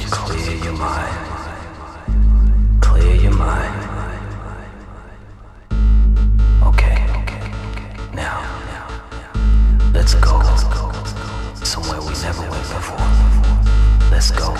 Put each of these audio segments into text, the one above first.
just clear your mind. Clear your mind. Okay, okay. Now, let's go somewhere we never went before. Let's go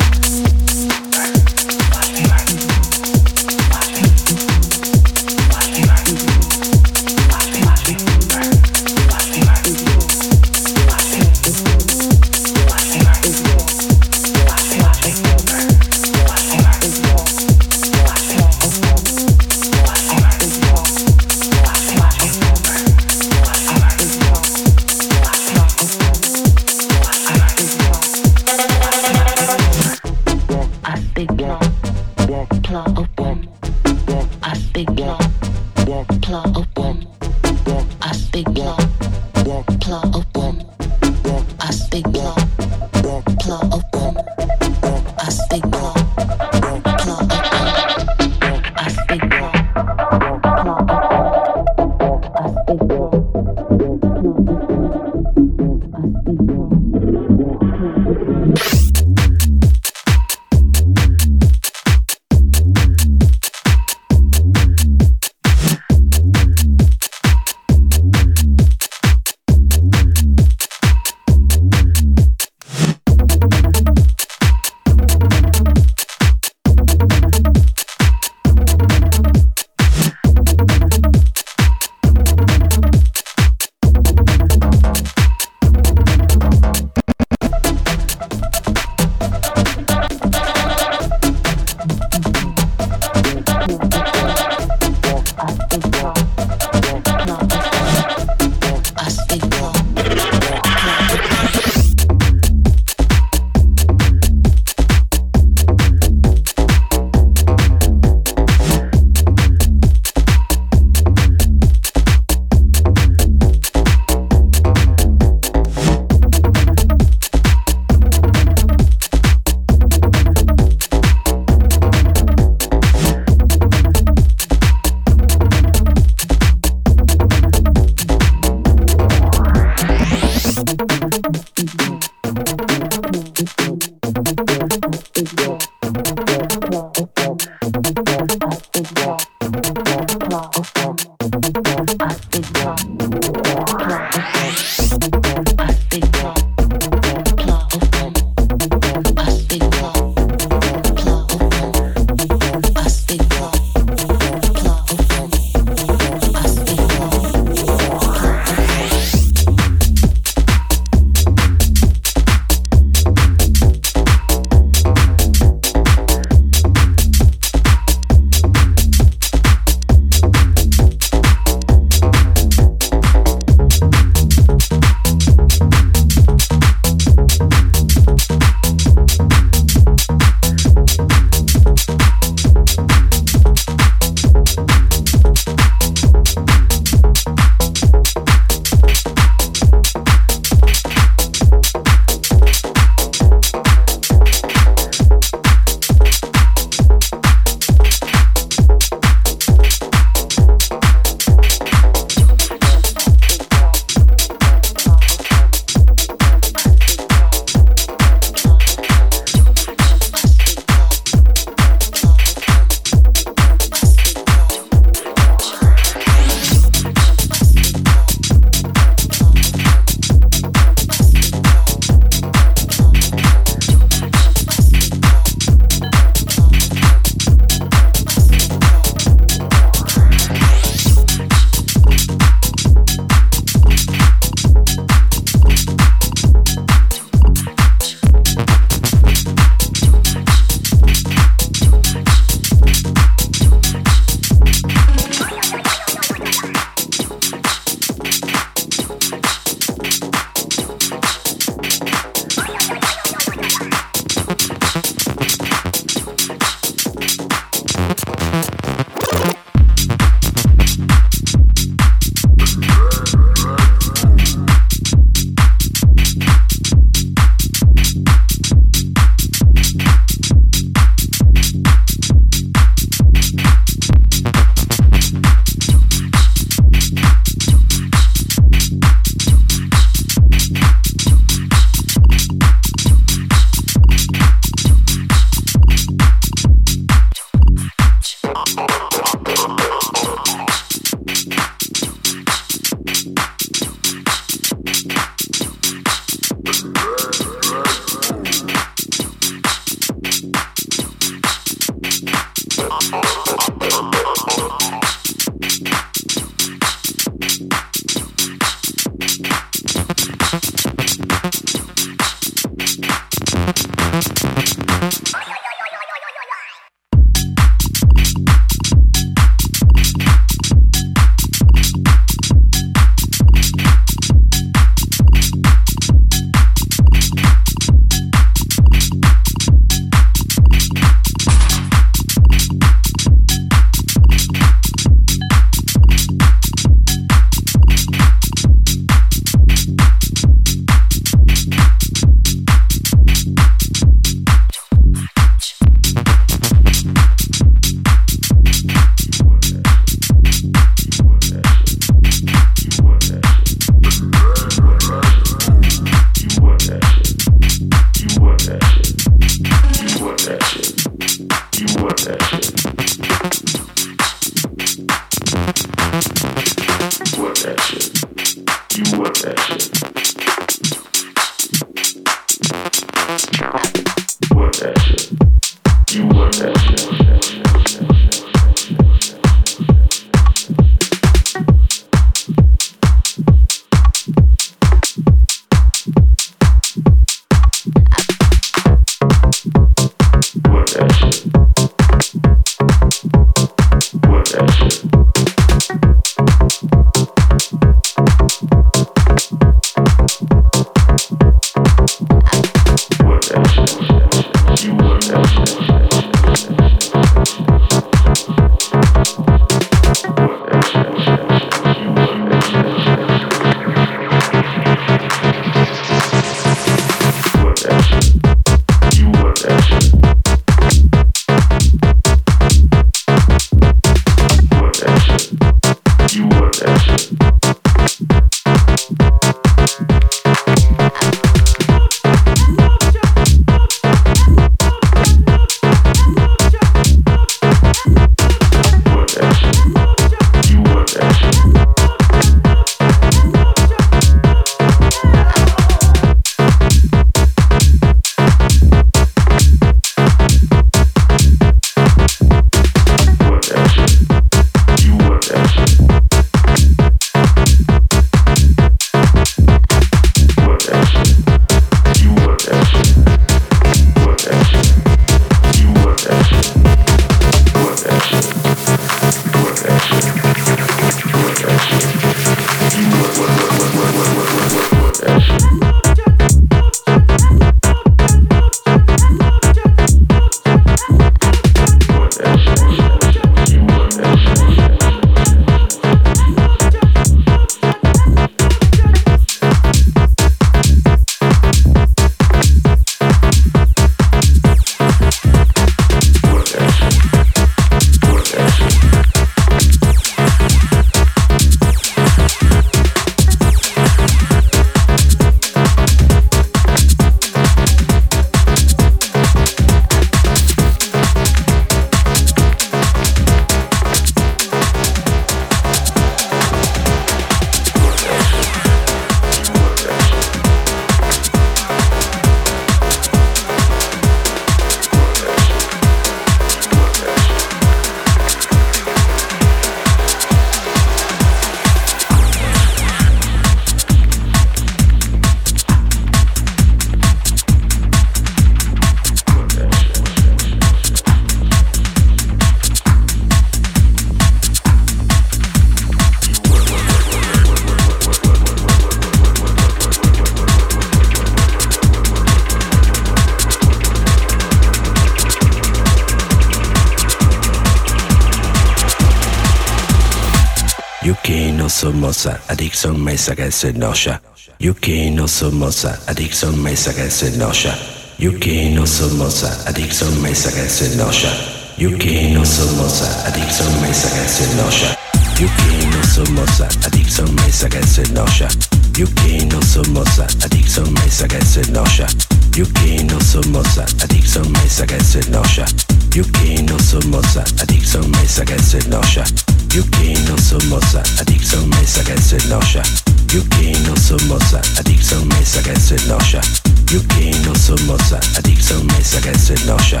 somoza, adicción mesa que se noya. Yuki no somoza, adicción mesa que se noya. Yuki no somoza, adicción mesa que se noya. Yuki no somoza, adicción mesa que se noya. Yuki no somoza, adicción mesa que se noya. Yuki no somoza, adicción mesa que se noya. Yuki no somoza, adicción mesa que se. Yuki no somoza, adicción mesa que se noya. Yuki no somoza, adicción mesa que se noya. Yuki no somoza, adicción mesa que se noya. Yuki no somoza, adicción mesa que se noya.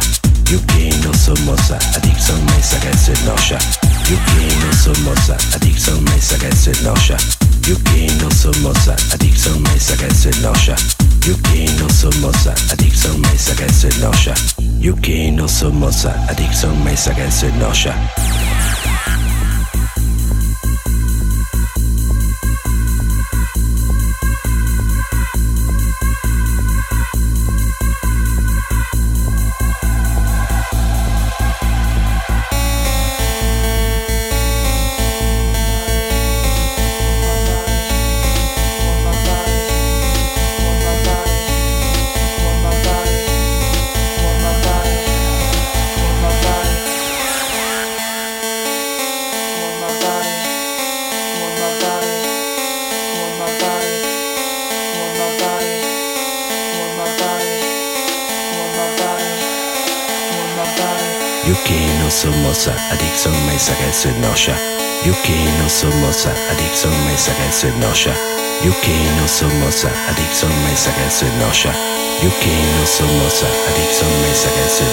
Yuki no somoza, adicción mesa que se noya. Yuki no somoza, adicción mesa que se noya. Yuki no somoza, adicción mesa que se noya. Yuki no somoza, adicción mesa que se noya. Yuki no somoza, adicción mesa que se noya. Adicción mesa que se noya. Yuki no somoza, adicción mesa que se noya. Yuki no somosa, adicción me saca su noya. Yuki no somosa, adicción me saca su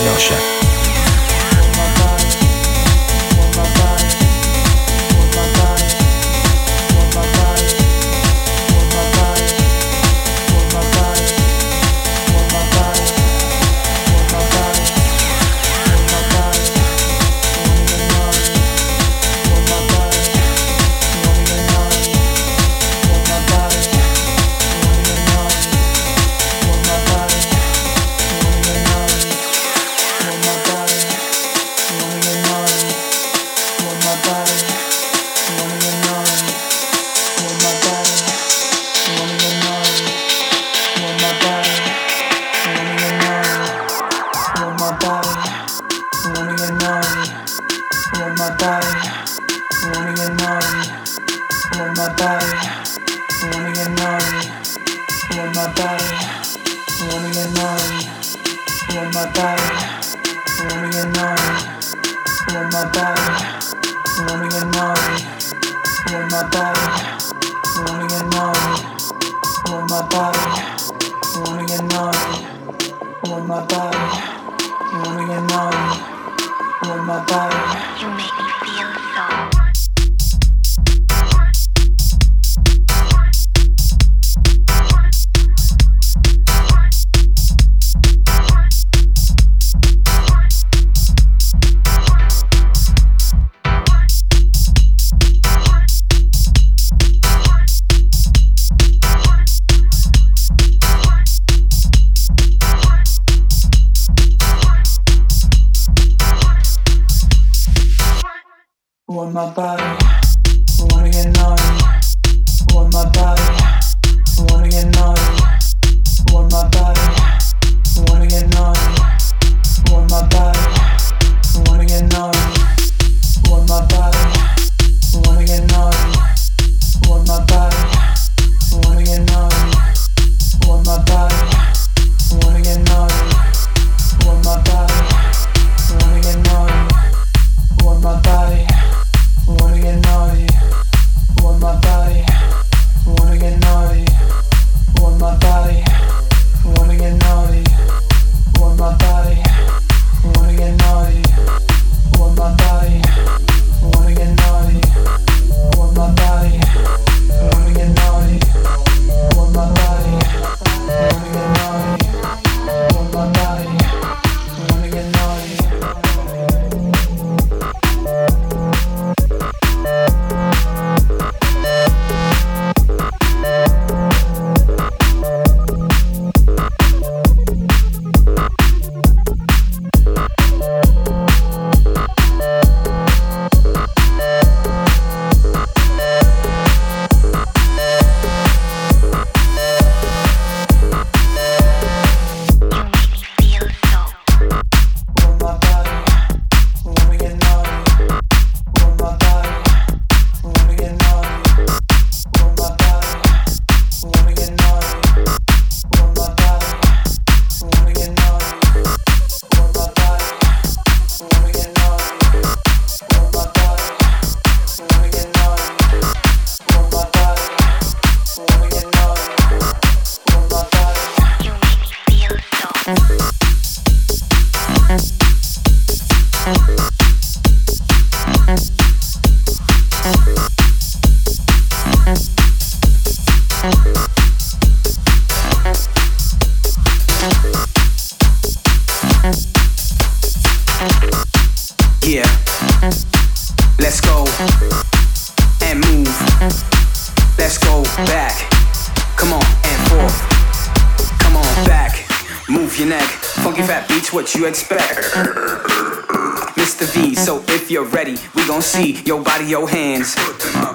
noya. your body, your hands.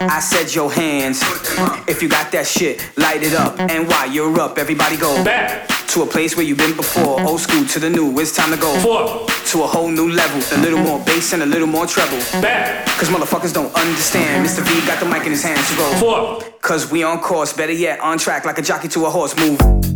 I said your hands. If you got that shit, light it up. And while you're up, everybody go back to a place where you've been before. Old school to the new, it's time to go Four. to a whole new level. A little more bass and a little more treble. Back. Cause motherfuckers don't understand. Mr. V got the mic in his hands to go. Four. Cause we on course, better yet, on track like a jockey to a horse. Move.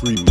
Freewheeling.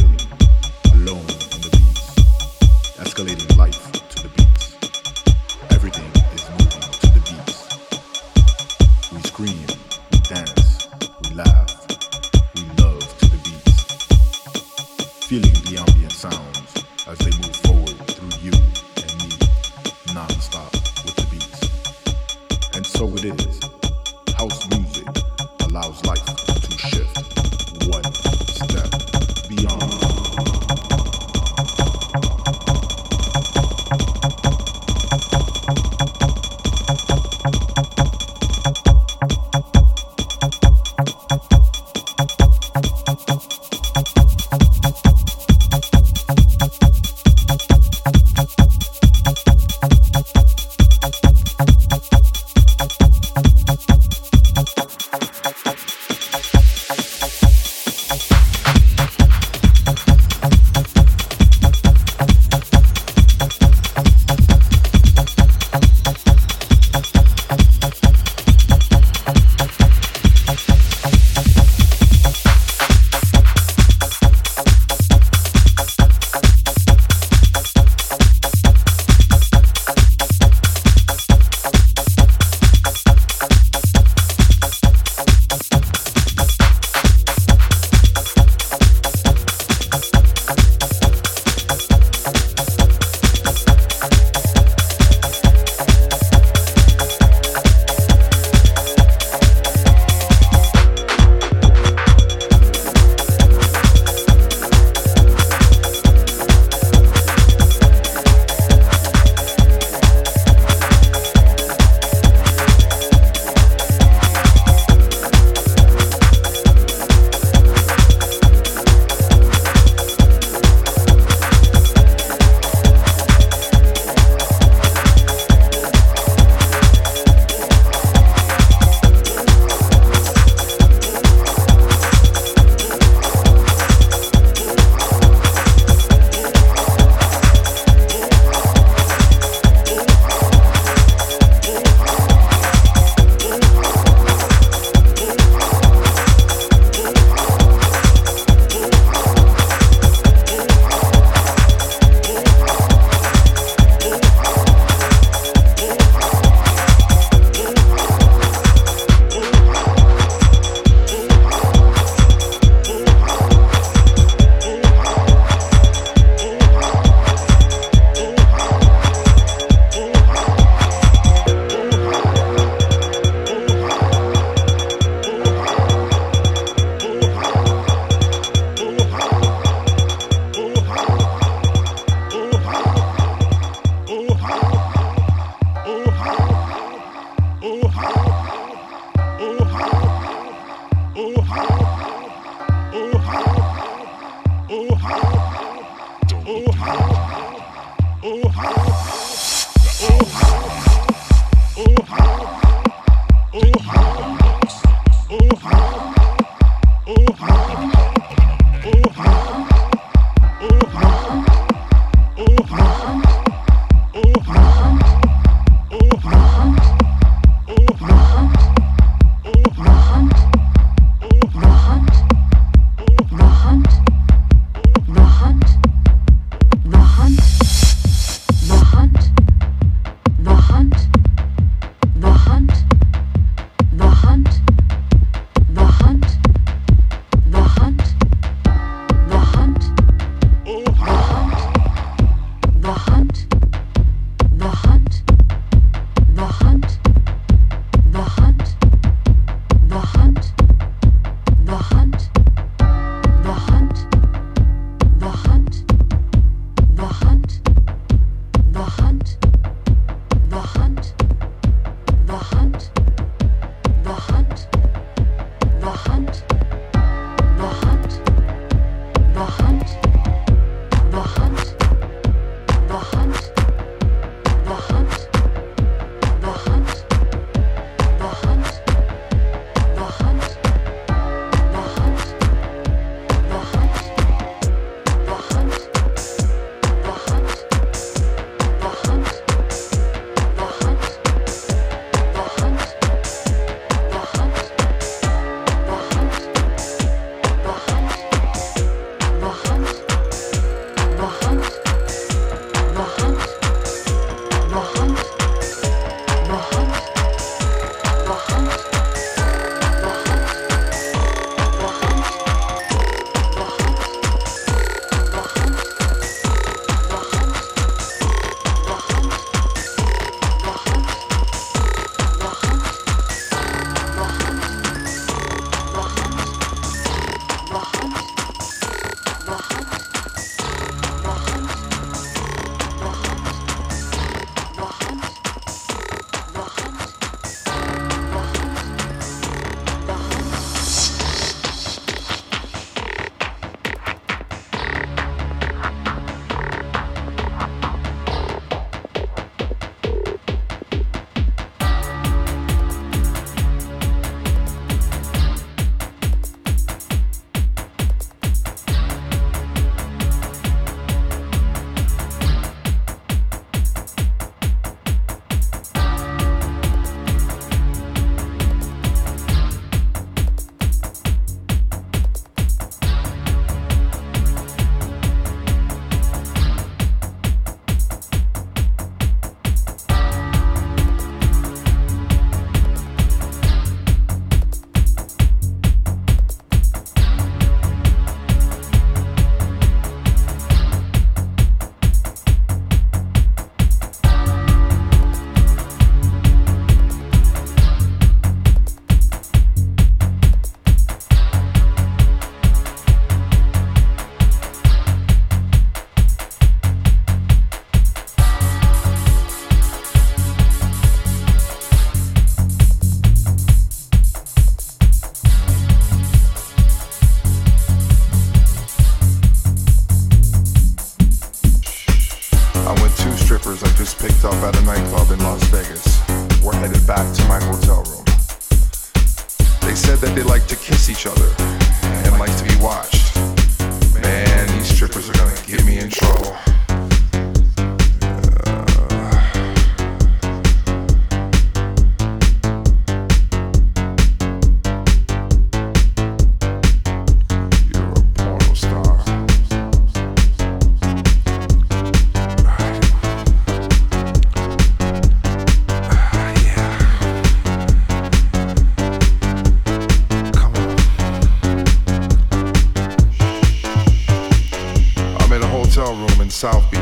South Beach,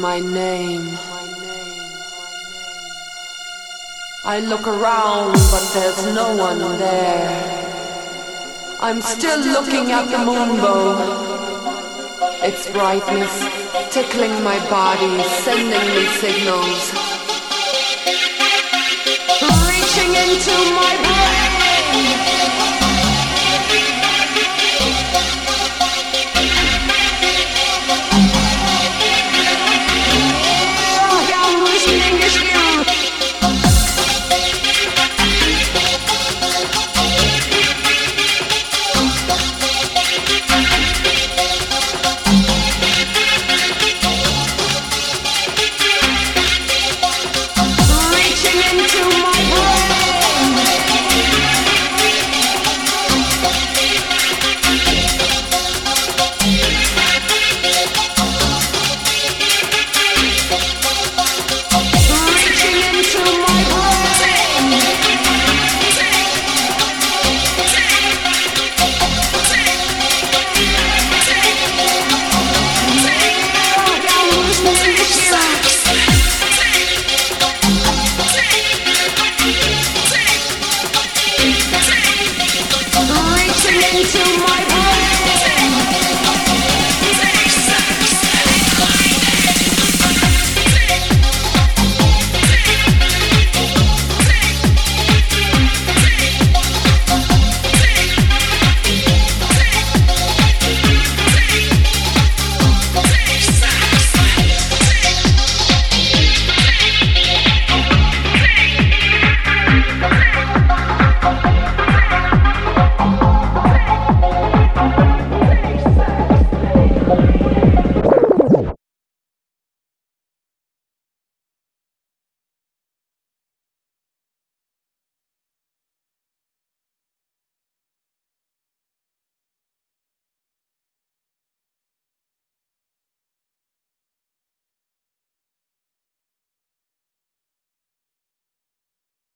my name. I look around, but there's no one there. I'm still looking at the moonbow. Its brightness tickling my body, sending me signals. Reaching into my.